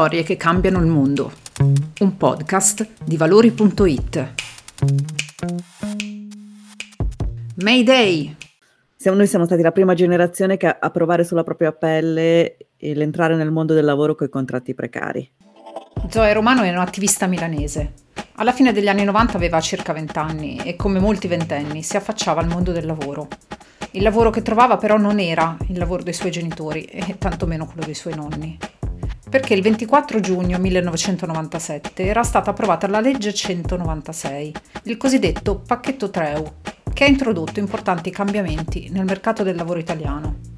Storie che cambiano il mondo. Un podcast di valori.it. Mayday! Siamo, noi siamo stati la prima generazione che a provare sulla propria pelle l'entrare nel mondo del lavoro con i contratti precari. Zoe Romano è un'attivista milanese. Alla fine degli anni 90 aveva circa 20 anni e come molti ventenni si affacciava al mondo del lavoro. Il lavoro che trovava però non era il lavoro dei suoi genitori e tantomeno quello dei suoi nonni. Perché il 24 giugno 1997 era stata approvata la legge 196, il cosiddetto pacchetto Treu, che ha introdotto importanti cambiamenti nel mercato del lavoro italiano.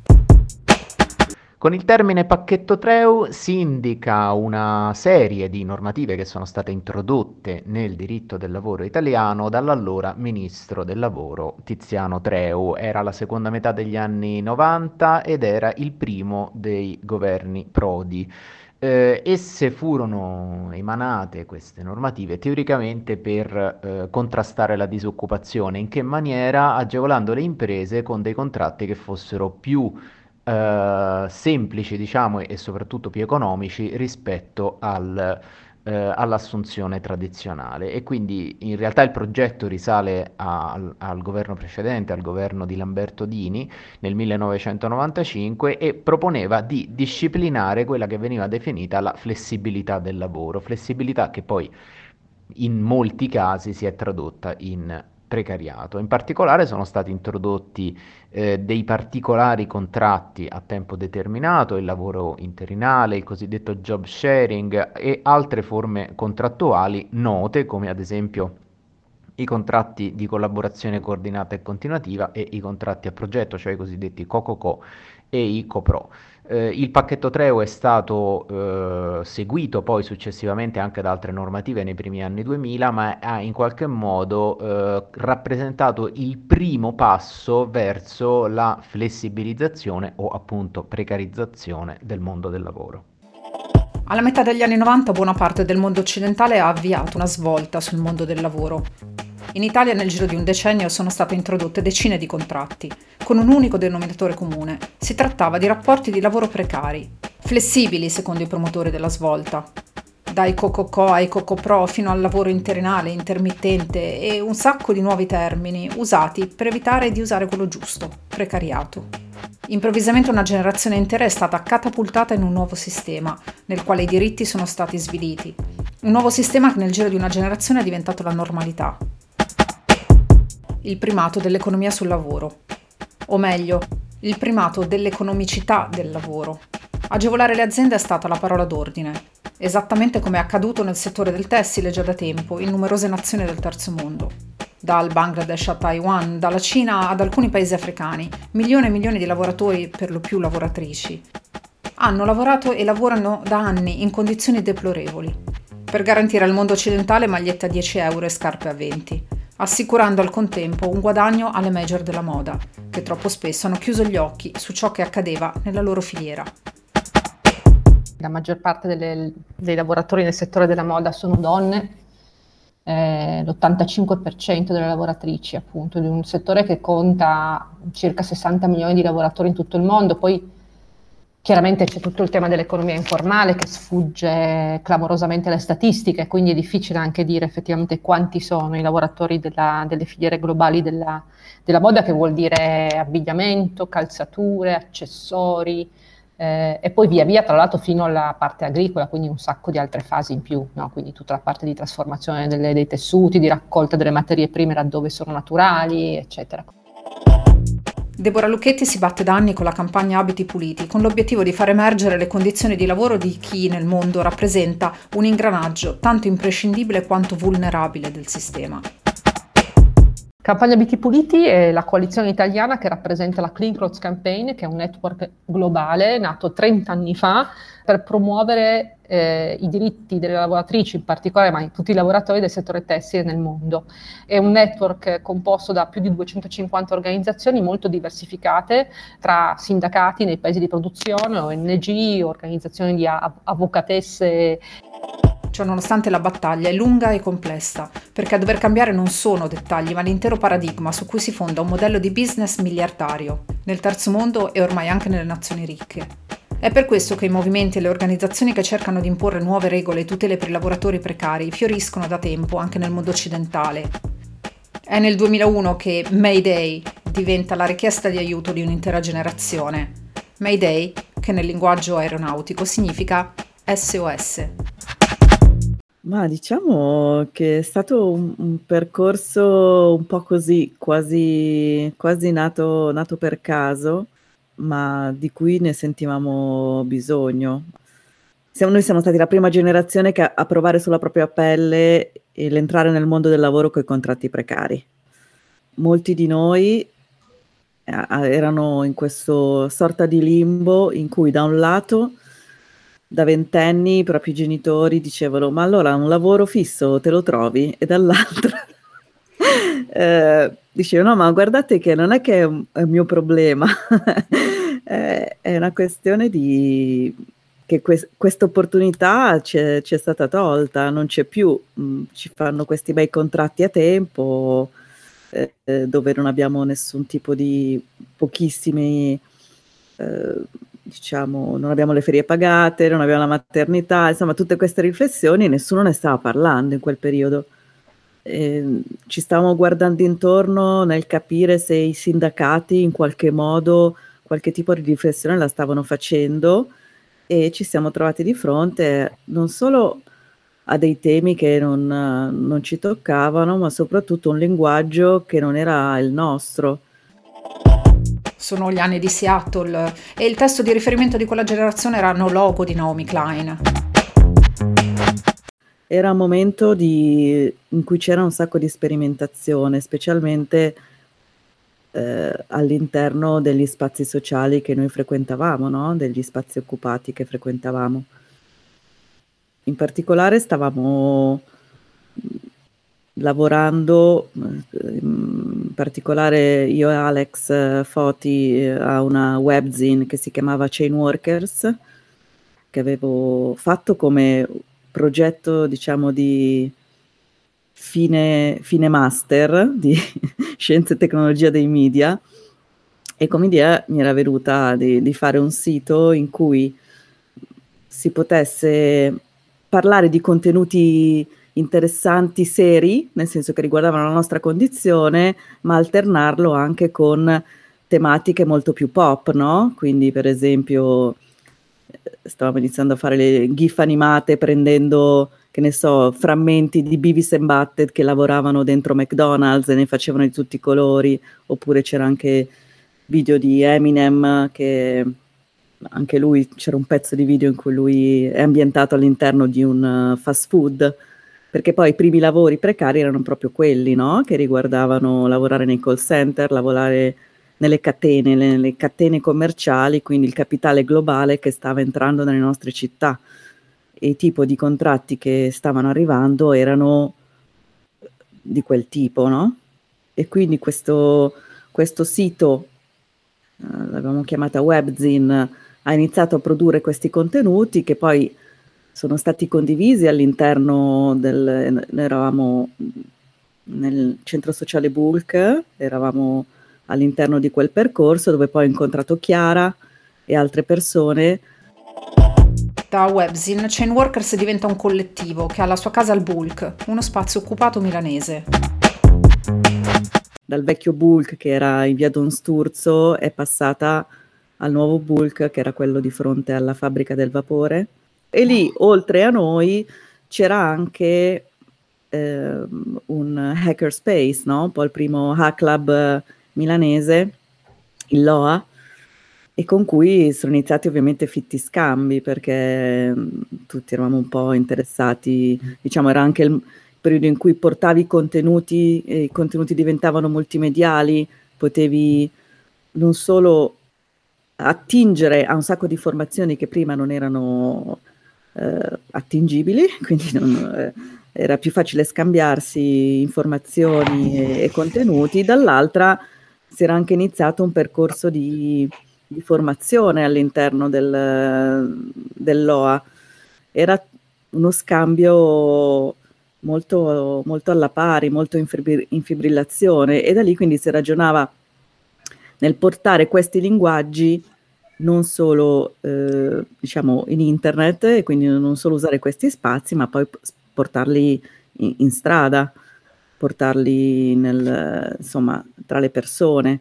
Con il termine pacchetto Treu si indica una serie di normative che sono state introdotte nel diritto del lavoro italiano dall'allora ministro del lavoro Tiziano Treu. Era la seconda metà degli anni 90 ed era il primo dei governi Prodi. Eh, esse furono emanate queste normative teoricamente per eh, contrastare la disoccupazione. In che maniera? Agevolando le imprese con dei contratti che fossero più eh, semplici, diciamo, e soprattutto più economici rispetto al, eh, all'assunzione tradizionale. E quindi in realtà il progetto risale a, al, al, governo precedente, al governo di Lamberto Dini nel 1995 e proponeva di disciplinare quella che veniva definita la flessibilità del lavoro, flessibilità che poi in molti casi si è tradotta in precariato. In particolare sono stati introdotti eh, dei particolari contratti a tempo determinato, il lavoro interinale, il cosiddetto job sharing e altre forme contrattuali note come ad esempio i contratti di collaborazione coordinata e continuativa e i contratti a progetto, cioè i cosiddetti COCOCO e i COPRO. Eh, il pacchetto Treo è stato eh, seguito poi successivamente anche da altre normative nei primi anni 2000, ma ha in qualche modo eh, rappresentato il primo passo verso la flessibilizzazione o appunto precarizzazione del mondo del lavoro. Alla metà degli anni 90 buona parte del mondo occidentale ha avviato una svolta sul mondo del lavoro. In Italia nel giro di un decennio sono state introdotte decine di contratti, con un unico denominatore comune. Si trattava di rapporti di lavoro precari, flessibili secondo i promotori della svolta. Dai COCOCO ai COCOPRO fino al lavoro interinale, intermittente e un sacco di nuovi termini usati per evitare di usare quello giusto, precariato. Improvvisamente una generazione intera è stata catapultata in un nuovo sistema, nel quale i diritti sono stati sviliti. Un nuovo sistema che nel giro di una generazione è diventato la normalità, il primato dell'economia sul lavoro, o meglio, il primato dell'economicità del lavoro. Agevolare le aziende è stata la parola d'ordine, esattamente come è accaduto nel settore del tessile già da tempo in numerose nazioni del terzo mondo. Dal Bangladesh a Taiwan, dalla Cina ad alcuni paesi africani, milioni e milioni di lavoratori, per lo più lavoratrici, hanno lavorato e lavorano da anni in condizioni deplorevoli per garantire al mondo occidentale magliette a 10 euro e scarpe a 20 assicurando al contempo un guadagno alle major della moda, che troppo spesso hanno chiuso gli occhi su ciò che accadeva nella loro filiera. La maggior parte delle, dei lavoratori nel settore della moda sono donne, eh, l'85% delle lavoratrici appunto, di un settore che conta circa 60 milioni di lavoratori in tutto il mondo, poi Chiaramente c'è tutto il tema dell'economia informale che sfugge clamorosamente alle statistiche, quindi è difficile anche dire effettivamente quanti sono i lavoratori della, delle filiere globali della, della, moda, che vuol dire abbigliamento, calzature, accessori eh, e poi via via tra l'altro fino alla parte agricola, quindi un sacco di altre fasi in più, no? quindi tutta la parte di trasformazione delle, dei tessuti, di raccolta delle materie prime laddove sono naturali, eccetera. Deborah Lucchetti si batte da anni con la campagna Abiti Puliti, con l'obiettivo di far emergere le condizioni di lavoro di chi nel mondo rappresenta un ingranaggio tanto imprescindibile quanto vulnerabile del sistema. Campagna Abiti Puliti è la coalizione italiana che rappresenta la Clean Clothes Campaign, che è un network globale nato 30 anni fa per promuovere eh, i diritti delle lavoratrici in particolare, ma di tutti i lavoratori del settore tessile nel mondo. È un network composto da più di 250 organizzazioni molto diversificate tra sindacati nei paesi di produzione, ONG, organizzazioni di av- avvocatesse. Cioè, nonostante la battaglia è lunga e complessa, perché a dover cambiare non sono dettagli, ma l'intero paradigma su cui si fonda un modello di business miliardario, nel terzo mondo e ormai anche nelle nazioni ricche. È per questo che i movimenti e le organizzazioni che cercano di imporre nuove regole e tutele per i lavoratori precari fioriscono da tempo anche nel mondo occidentale. È nel 2001 che Mayday diventa la richiesta di aiuto di un'intera generazione. Mayday, che nel linguaggio aeronautico significa SOS. Ma diciamo che è stato un, un percorso un po' così, quasi, quasi nato, nato per caso ma di cui ne sentivamo bisogno. Siamo, noi siamo stati la prima generazione che a provare sulla propria pelle l'entrare nel mondo del lavoro con i contratti precari. Molti di noi eh, erano in questo sorta di limbo in cui da un lato da ventenni i propri genitori dicevano ma allora un lavoro fisso te lo trovi? E dall'altro eh, dicevo no ma guardate che non è che è un, è un mio problema. È, è, una questione di che que- questa opportunità ci è stata tolta non c'è più mm, ci fanno questi bei contratti a tempo eh, eh, dove non abbiamo nessun tipo di pochissimi eh, diciamo non abbiamo le ferie pagate non abbiamo la maternità insomma tutte queste riflessioni nessuno ne stava parlando in quel periodo eh, ci stavamo guardando intorno nel capire se i sindacati in qualche modo qualche tipo di riflessione la stavano facendo e ci siamo trovati di fronte non solo a dei temi che non, non ci toccavano, ma soprattutto un linguaggio che non era il nostro. Sono gli anni di Seattle e il testo di riferimento di quella generazione era No Logo di Naomi Klein era un momento di, in cui c'era un sacco di sperimentazione, specialmente eh, all'interno degli spazi sociali che noi frequentavamo, no? degli spazi occupati che frequentavamo. In particolare stavamo lavorando, particolare io e Alex Foti a una webzine che si chiamava Chain Workers, che avevo fatto come progetto, diciamo, di fine, fine master di scienze e tecnologia dei media. E come idea mi era venuta di, di fare un sito in cui si potesse parlare di contenuti interessanti, seri, nel senso che riguardavano la nostra condizione, ma alternarlo anche con tematiche molto più pop, no? Quindi, per esempio, stavamo iniziando a fare le gif animate prendendo, che ne so, frammenti di Beavis and Butted che lavoravano dentro McDonald's e ne facevano di tutti i colori, oppure c'era anche video di Eminem che anche lui c'era un pezzo di video in cui lui è ambientato all'interno di un uh, fast food perché poi i primi lavori precari erano proprio quelli, no? Che riguardavano lavorare nei call center, lavorare nelle catene, nelle catene commerciali, quindi il capitale globale che stava entrando nelle nostre città. E i tipi di contratti che stavano arrivando erano di quel tipo, no? E quindi questo, questo sito, eh, l'abbiamo chiamata Webzine, ha iniziato a produrre questi contenuti che poi sono stati condivisi all'interno del... Eravamo nel centro sociale Bulk, eravamo all'interno di quel percorso dove poi ho incontrato Chiara e altre persone. Da Webzin, Chain Workers diventa un collettivo che ha la sua casa al Bulk, uno spazio occupato milanese. Dal vecchio Bulk che era in via Don Sturzo è passata al nuovo Bulk che era quello di fronte alla fabbrica del vapore e lì oltre a noi c'era anche eh, un hackerspace, no? un po' il primo hack club milanese il LOA, e con cui sono iniziati ovviamente fitti scambi perché mh, tutti eravamo un po' interessati, diciamo era anche il periodo in cui portavi contenuti e i contenuti diventavano multimediali, potevi non solo attingere a un sacco di informazioni che prima non erano eh, attingibili, quindi non, eh, era più facile scambiarsi informazioni e, e, contenuti, dall'altra si era anche iniziato un percorso di, di formazione all'interno del, dell'OA. Era uno scambio molto, molto alla pari, molto in, in fibrillazione e da lì quindi si ragionava nel portare questi linguaggi non solo eh, diciamo in internet e quindi non solo usare questi spazi ma poi portarli in, in strada portarli nel, insomma tra le persone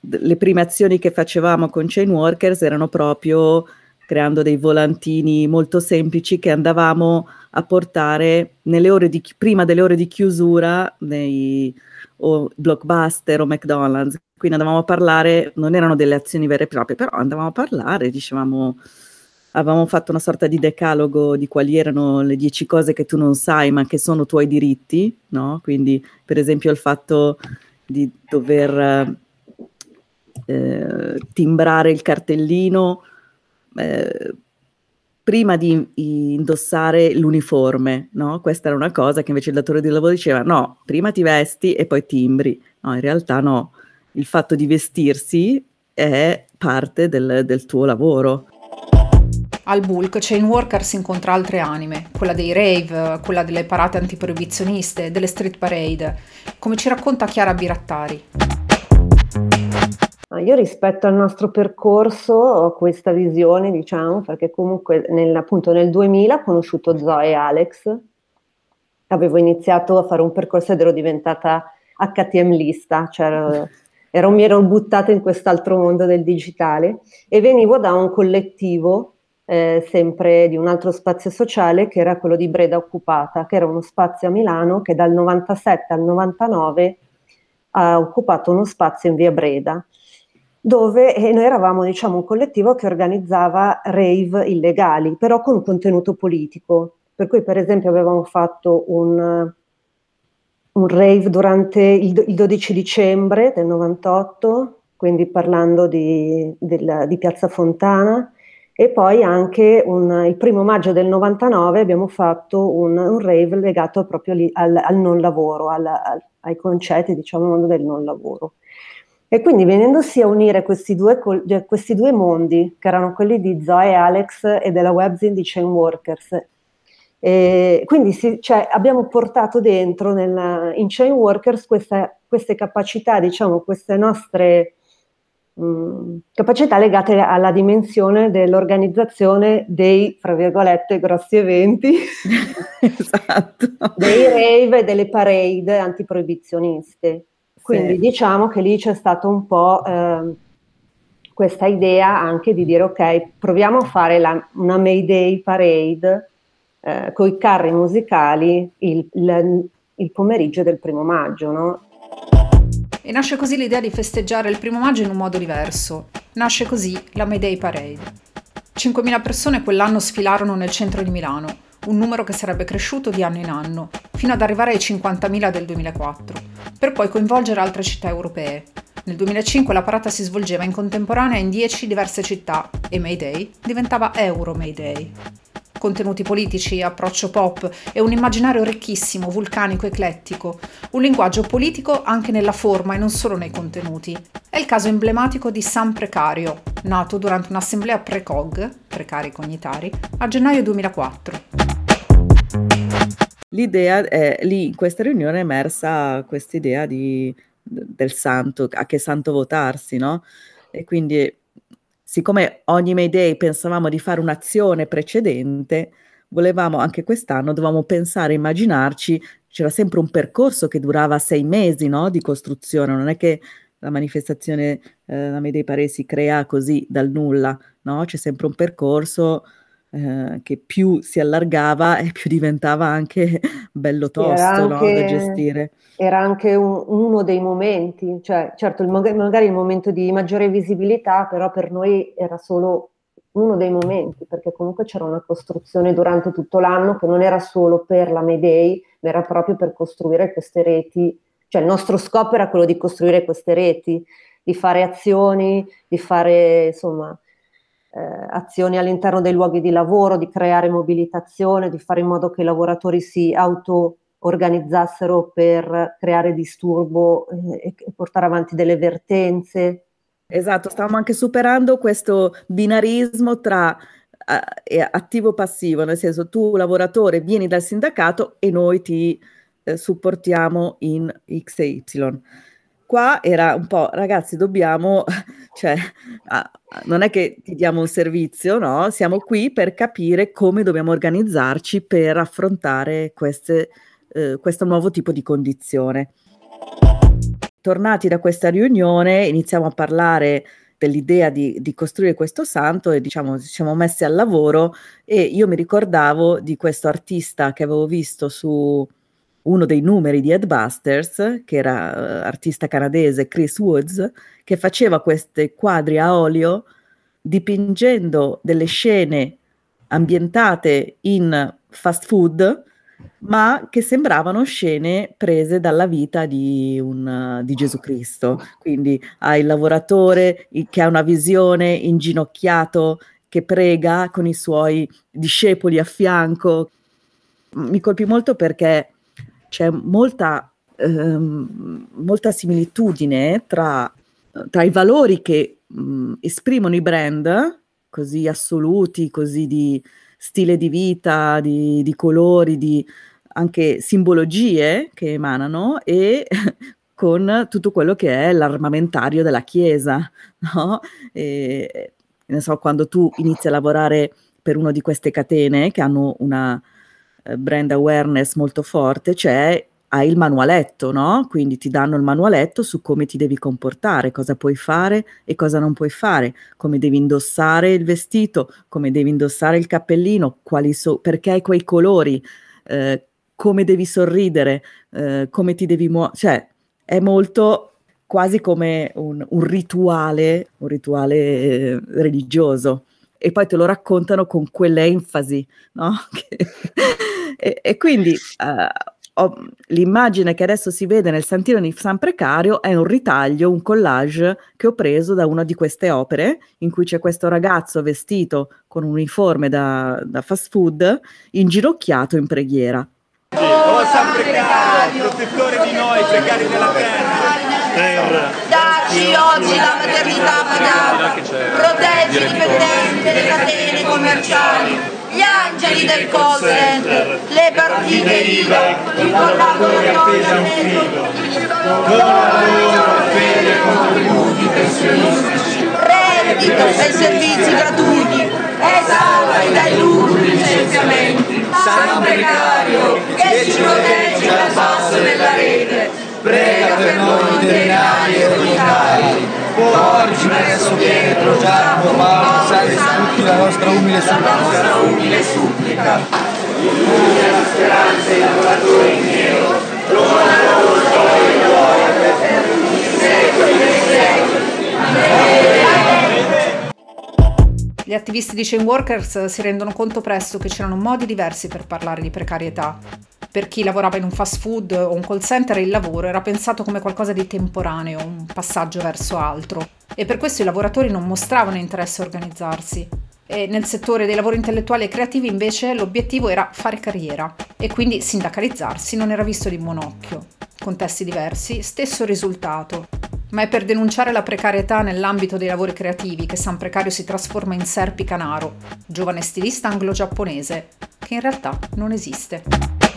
le prime azioni che facevamo con Chain Workers erano proprio creando dei volantini molto semplici che andavamo a portare di, prima delle ore di chiusura nei o Blockbuster o McDonald's. Quindi andavamo a parlare, non erano delle azioni vere e proprie, però andavamo a parlare, dicevamo, avevamo fatto una sorta di decalogo di quali erano le dieci cose che tu non sai ma che sono tuoi diritti, no? Quindi per esempio il fatto di dover eh, timbrare il cartellino eh, prima di indossare l'uniforme, no? Questa era una cosa che invece il datore di lavoro diceva no, prima ti vesti e poi timbri. No, in realtà no, il fatto di vestirsi è parte del, del tuo lavoro. Al bulk Chain Workers incontra altre anime, quella dei rave, quella delle parate antiproibizioniste, delle street parade, come ci racconta Chiara Birattari. Io rispetto al nostro percorso ho questa visione, diciamo, perché comunque nel, appunto nel 2000 ho conosciuto Zoe e Alex, avevo iniziato a fare un percorso ed ero diventata HTM lista, cioè ero, mi ero buttata in quest'altro mondo del digitale e venivo da un collettivo eh, sempre di un altro spazio sociale che era quello di Breda Occupata, che era uno spazio a Milano che dal 97 al 99 ha occupato uno spazio in via Breda dove eh, noi eravamo diciamo, un collettivo che organizzava rave illegali, però con contenuto politico. Per cui, per esempio, avevamo fatto un, un rave durante il, il, 12 dicembre del 98, quindi parlando di, del, di Piazza Fontana, e poi anche un, il primo maggio del 99 abbiamo fatto un, un rave legato proprio lì al, al non lavoro, al, al, ai concetti, diciamo, del non lavoro. E quindi venendosi a unire questi due, questi due mondi, che erano quelli di Zoe Alex e della webzine di Chain Workers, e quindi si, cioè, abbiamo portato dentro nella, in Chain Workers questa, queste capacità, diciamo, queste nostre mh, capacità legate alla dimensione dell'organizzazione dei, fra virgolette, grossi eventi, esatto. dei rave e delle parade antiproibizioniste. Quindi sì. diciamo che lì c'è stato un po' eh, questa idea anche di dire ok, proviamo a fare la, una Mayday Parade eh, i carri musicali il, il, il, pomeriggio del primo maggio, no? E nasce così l'idea di festeggiare il primo maggio in un modo diverso. Nasce così la Mayday Parade. 5.000 persone quell'anno sfilarono nel centro di Milano un numero che sarebbe cresciuto di anno in anno, fino ad arrivare ai 50.000 del 2004, per poi coinvolgere altre città europee. Nel 2005 la parata si svolgeva in contemporanea in 10 diverse città e Mayday diventava Euro Mayday. Contenuti politici, approccio pop e un immaginario ricchissimo, vulcanico, eclettico, un linguaggio politico anche nella forma e non solo nei contenuti. È il caso emblematico di San Precario, nato durante un'assemblea precog, precari cognitari, a gennaio 2004. L'idea è lì in questa riunione è emersa questa idea di, del santo, a che santo votarsi, no? E quindi, siccome ogni Mayday pensavamo di fare un'azione precedente, volevamo anche quest'anno, dovevamo pensare, immaginarci, c'era sempre un percorso che durava sei mesi no? di costruzione, non è che la manifestazione, eh, la Mayday Pare si crea così dal nulla, no? C'è sempre un percorso eh, che più si allargava e più diventava anche bello tosto anche, no, da gestire. Era anche un, uno dei momenti, cioè certo il, magari il momento di maggiore visibilità, però per noi era solo uno dei momenti, perché comunque c'era una costruzione durante tutto l'anno che non era solo per la Mayday, ma era proprio per costruire queste reti, cioè il nostro scopo era quello di costruire queste reti, di fare azioni, di fare insomma eh, azioni all'interno dei luoghi di lavoro, di creare mobilitazione, di fare in modo che i lavoratori si auto-organizzassero per creare disturbo eh, e portare avanti delle vertenze. Esatto, stavamo anche superando questo binarismo tra uh, attivo-passivo, nel senso tu lavoratore vieni dal sindacato e noi ti eh, supportiamo in X e Y qua era un po', ragazzi, dobbiamo, cioè, non è che ti diamo un servizio, no? Siamo qui per capire come dobbiamo organizzarci per affrontare queste, eh, questo nuovo tipo di condizione. Tornati da questa riunione, iniziamo a parlare dell'idea di, di, costruire questo santo e diciamo ci siamo messi al lavoro e io mi ricordavo di questo artista che avevo visto su uno dei numeri di Headbusters, che era uh, artista canadese Chris Woods, che faceva questi quadri a olio dipingendo delle scene ambientate in fast food, ma che sembravano scene prese dalla vita di, un, uh, di Gesù Cristo. Quindi hai il lavoratore che ha una visione inginocchiato, che prega con i suoi discepoli a fianco. Mi colpì molto perché c'è molta, ehm, molta similitudine tra, tra, i valori che mh, esprimono i brand, così assoluti, così di stile di vita, di, di colori, di anche simbologie che emanano e con tutto quello che è l'armamentario della Chiesa, no? E, ne so, quando tu inizi a lavorare per una di queste catene che hanno una eh, brand awareness molto forte, c'è hai il manualetto, no? Quindi ti danno il manualetto su come ti devi comportare, cosa puoi fare e cosa non puoi fare, come devi indossare il vestito, come devi indossare il cappellino, quali so- perché hai quei colori, eh, come devi sorridere, eh, come ti devi muovere, cioè è molto quasi come un, un rituale, un rituale eh, religioso e poi te lo raccontano con quell'enfasi, no? e, e, quindi uh, ho, l'immagine che adesso si vede nel Santino di San Precario è un ritaglio, un collage che ho preso da una di queste opere in cui c'è questo ragazzo vestito con un uniforme da, da fast food inginocchiato in preghiera. Oh San Precario, protettore di noi, precari della terra, dacci oggi la maternità pagata, proteggi i dipendenti catene commerciali, gli angeli del call center, le partite IVA, appeso, con la loro fede contributi pensionistici, reddito e servizi gratuiti, e salvi dai lunghi licenziamenti. San precario che ci protegge dal basso della rete, prega per noi denari e unitari. Porgi presso Pietro, Giacomo, Paolo, Sale tutti la nostra umile supplica. La nostra umile supplica. Illumina la speranza dei lavoratori in nero, dona gioia e gloria per tutti i secoli dei secoli. Amen. Gli attivisti di Chain Workers si rendono conto presto che c'erano modi diversi per parlare di precarietà. Per chi lavorava in un fast food o un call center il lavoro era pensato come qualcosa di temporaneo, un passaggio verso altro. E per questo i lavoratori non mostravano interesse a organizzarsi. E nel settore dei lavori intellettuali e creativi invece l'obiettivo era fare carriera e quindi sindacalizzarsi non era visto di buon occhio. Contesti diversi, stesso risultato ma è per denunciare la precarietà nell'ambito dei lavori creativi che San Precario si trasforma in Serpi Canaro, giovane stilista anglo-giapponese, che in realtà non esiste.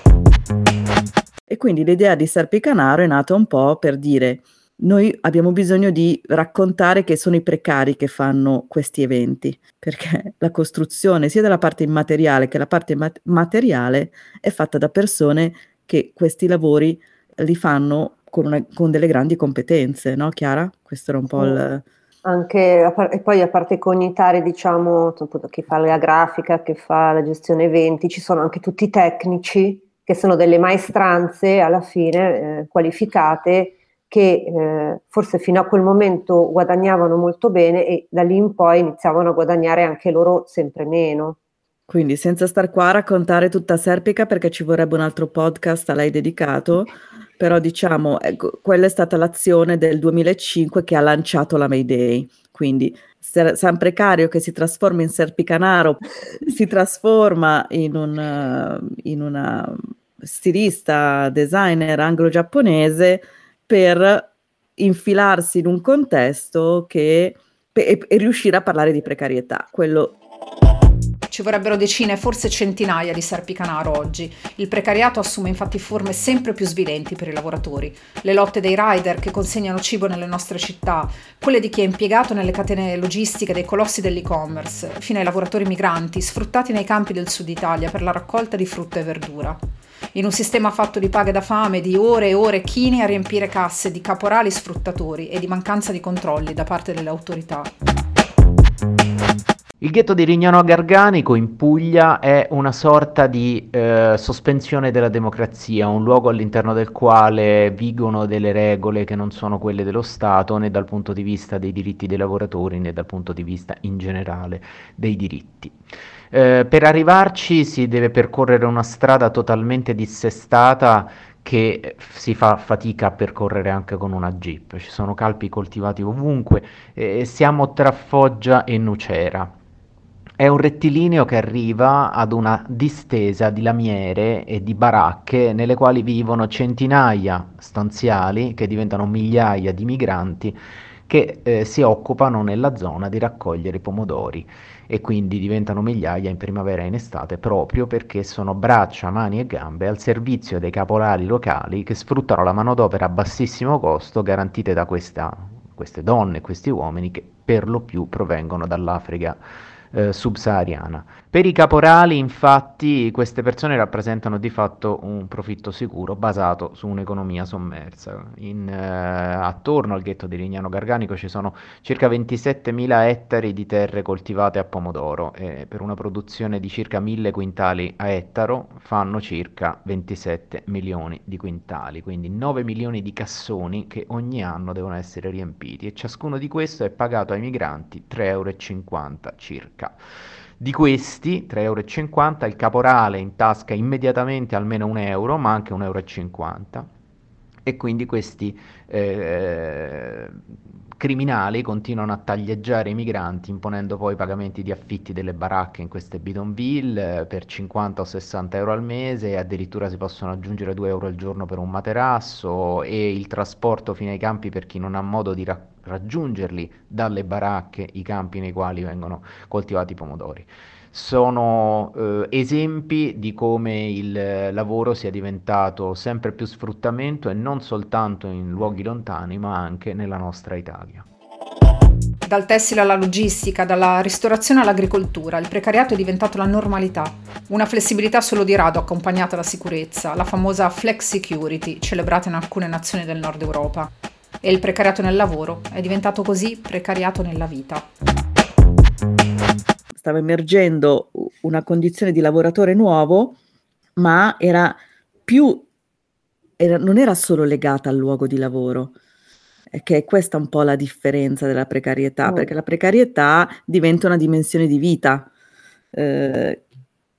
E quindi l'idea di Serpi Canaro è nata un po' per dire noi abbiamo bisogno di raccontare che sono i precari che fanno questi eventi, perché la costruzione sia della parte immateriale che la parte mat- materiale è fatta da persone che questi lavori li fanno con, una, con delle grandi competenze, no Chiara? Questo era un po' il... anche, e poi a parte i cognitari, diciamo, chi fa la grafica, che fa la gestione eventi, ci sono anche tutti i tecnici che sono delle maestranze alla fine eh, qualificate che eh, forse fino a quel momento guadagnavano molto bene e da lì in poi iniziavano a guadagnare anche loro sempre meno. Quindi senza star qua a raccontare tutta Serpica perché ci vorrebbe un altro podcast a lei dedicato, però diciamo, ecco, quella è stata l'azione del 2005 che ha lanciato la Mayday. Quindi San Precario che si trasforma in Serpicanaro, si trasforma in, un, in una stilista, designer anglo-giapponese per infilarsi in un contesto che, e, e riuscire a parlare di precarietà. Quello ci vorrebbero decine, forse centinaia di serpicanaro oggi. Il precariato assume infatti forme sempre più svilenti per i lavoratori. Le lotte dei rider che consegnano cibo nelle nostre città, quelle di chi è impiegato nelle catene logistiche dei colossi dell'e-commerce, fino ai lavoratori migranti sfruttati nei campi del sud Italia per la raccolta di frutta e verdura. In un sistema fatto di paghe da fame, di ore e ore chini a riempire casse di caporali sfruttatori e di mancanza di controlli da parte delle autorità. Il ghetto di Rignano Garganico in Puglia è una sorta di eh, sospensione della democrazia, un luogo all'interno del quale vigono delle regole che non sono quelle dello Stato né dal punto di vista dei diritti dei lavoratori né dal punto di vista in generale dei diritti. Eh, per arrivarci si deve percorrere una strada totalmente dissestata che si fa fatica a percorrere anche con una jeep. Ci sono calpi coltivati ovunque, eh, siamo tra Foggia e Nucera. È un rettilineo che arriva ad una distesa di lamiere e di baracche nelle quali vivono centinaia stanziali che diventano migliaia di migranti che eh, si occupano nella zona di raccogliere i pomodori e quindi diventano migliaia in primavera e in estate proprio perché sono braccia, mani e gambe al servizio dei caporali locali che sfruttano la manodopera a bassissimo costo garantite da questa, queste donne e questi uomini che per lo più provengono dall'Africa eh, subsahariana. Per i caporali, infatti, queste persone rappresentano di fatto un profitto sicuro basato su un'economia sommersa. In, eh, attorno al ghetto di Lignano Garganico ci sono circa 27.000 ettari di terre coltivate a pomodoro e per una produzione di circa 1.000 quintali a ettaro fanno circa 27 milioni di quintali, quindi 9 milioni di cassoni che ogni anno devono essere riempiti e ciascuno di questo è pagato ai migranti 3,50 euro circa. Di questi 3,50 euro il caporale in tasca immediatamente almeno un euro, ma anche 1,50 euro. E quindi questi eh, criminali continuano a taglieggiare i migranti imponendo poi pagamenti di affitti delle baracche in queste bidonville eh, per 50 o 60 euro al mese addirittura si possono aggiungere 2 euro al giorno per un materasso e il trasporto fino ai campi per chi non ha modo di raccogliere raggiungerli dalle baracche, i campi nei quali vengono coltivati i pomodori. Sono eh, esempi di come il lavoro sia diventato sempre più sfruttamento e non soltanto in luoghi lontani, ma anche nella nostra Italia. Dal tessile alla logistica, dalla ristorazione all'agricoltura, il precariato è diventato la normalità. Una flessibilità solo di rado accompagnata alla sicurezza, la famosa flex security, celebrata in alcune nazioni del nord Europa e il precariato nel lavoro è diventato così precariato nella vita. Stava emergendo una condizione di lavoratore nuovo, ma era più, era, non era solo legata al luogo di lavoro, che è questa un po' la differenza della precarietà, oh. perché la precarietà diventa una dimensione di vita. Eh,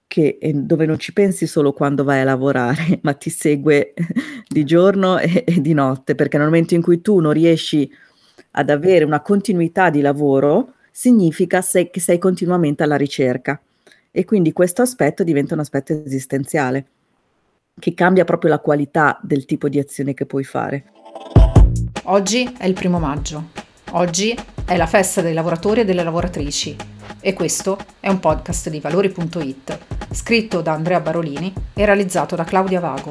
che, dove non ci pensi solo quando vai a lavorare, ma ti segue di giorno e, e di notte, perché nel momento in cui tu non riesci ad avere una continuità di lavoro, significa sei, che sei continuamente alla ricerca. E quindi questo aspetto diventa un aspetto esistenziale, che cambia proprio la qualità del tipo di azione che puoi fare. Oggi è il primo maggio. Oggi è la festa dei lavoratori e delle lavoratrici e questo è un podcast di valori.it, scritto da Andrea Barolini e realizzato da Claudia Vago.